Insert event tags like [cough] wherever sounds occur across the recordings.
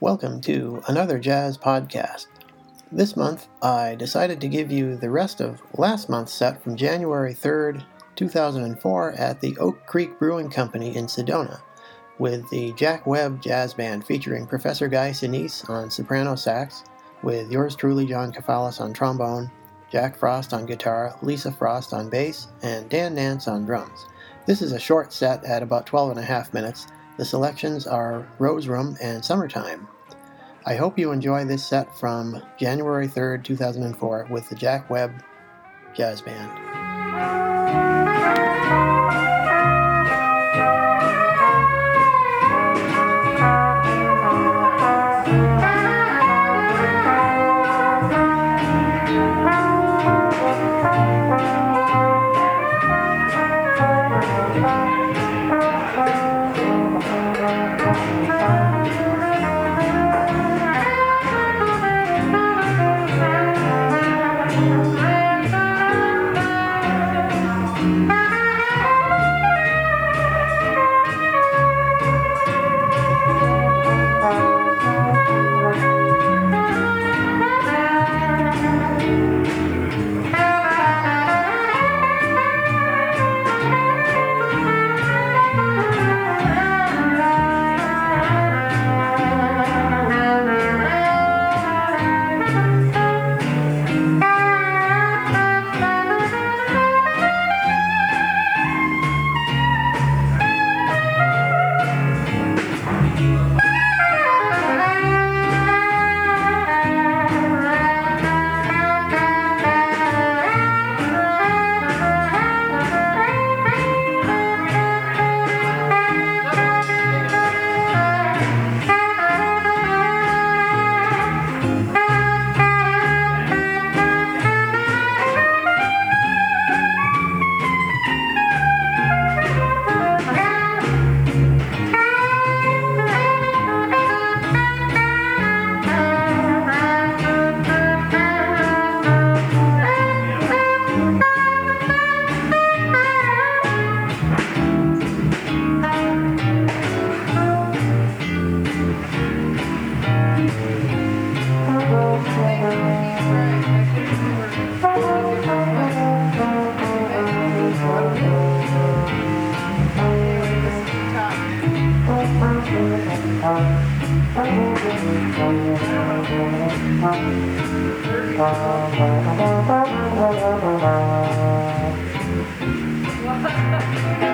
Welcome to another jazz podcast. This month, I decided to give you the rest of last month's set from January 3rd, 2004, at the Oak Creek Brewing Company in Sedona, with the Jack Webb Jazz Band featuring Professor Guy Sinise on soprano sax, with yours truly, John Kafalis, on trombone, Jack Frost on guitar, Lisa Frost on bass, and Dan Nance on drums. This is a short set at about 12 and a half minutes. The selections are Rose Room and Summertime. I hope you enjoy this set from January 3rd, 2004, with the Jack Webb Jazz Band. Ha [laughs] ha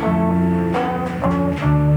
Música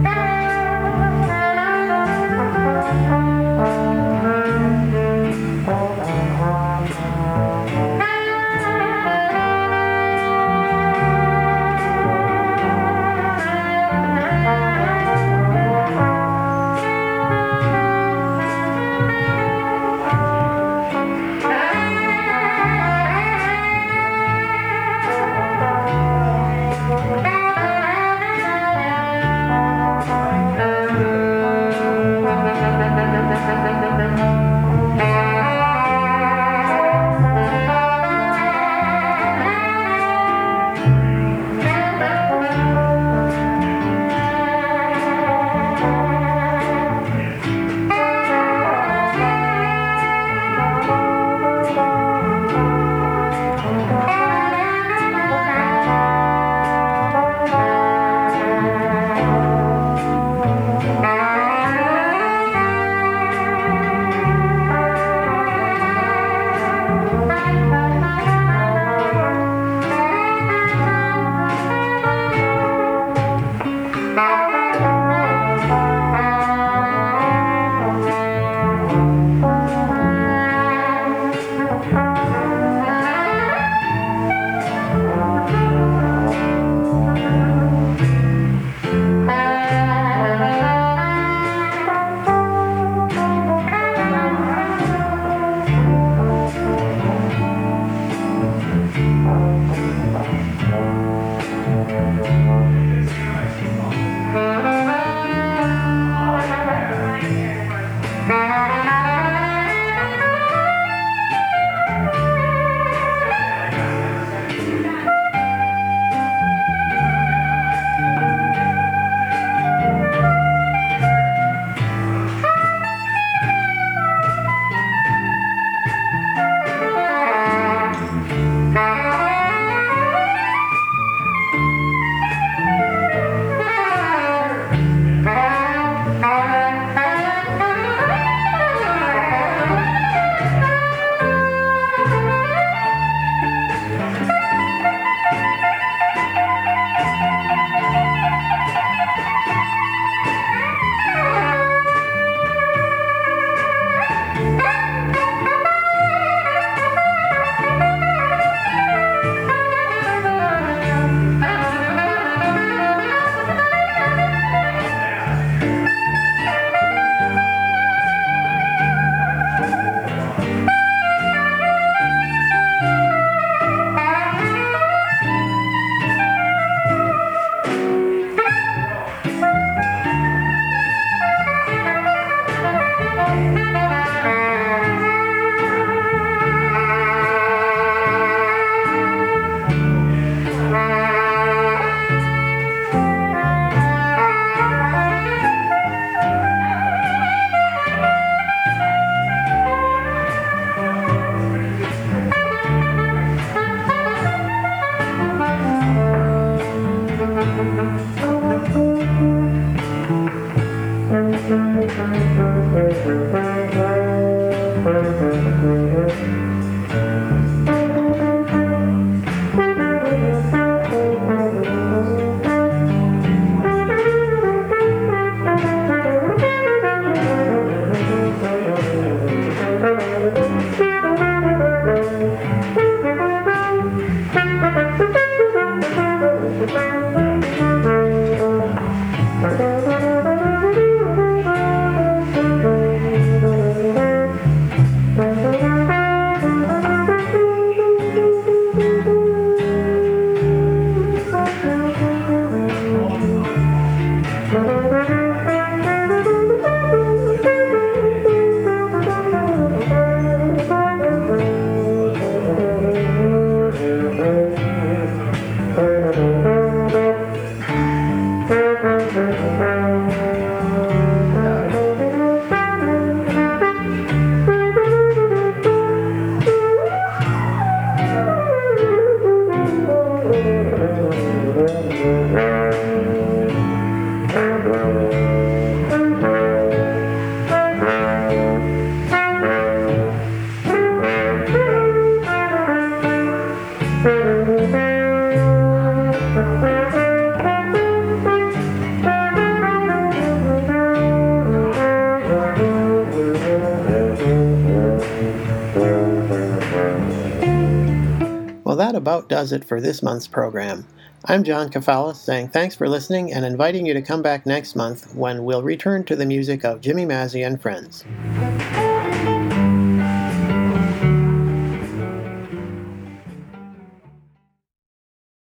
That about does it for this month's program. I'm John Kafalis saying thanks for listening and inviting you to come back next month when we'll return to the music of Jimmy Mazzy and friends.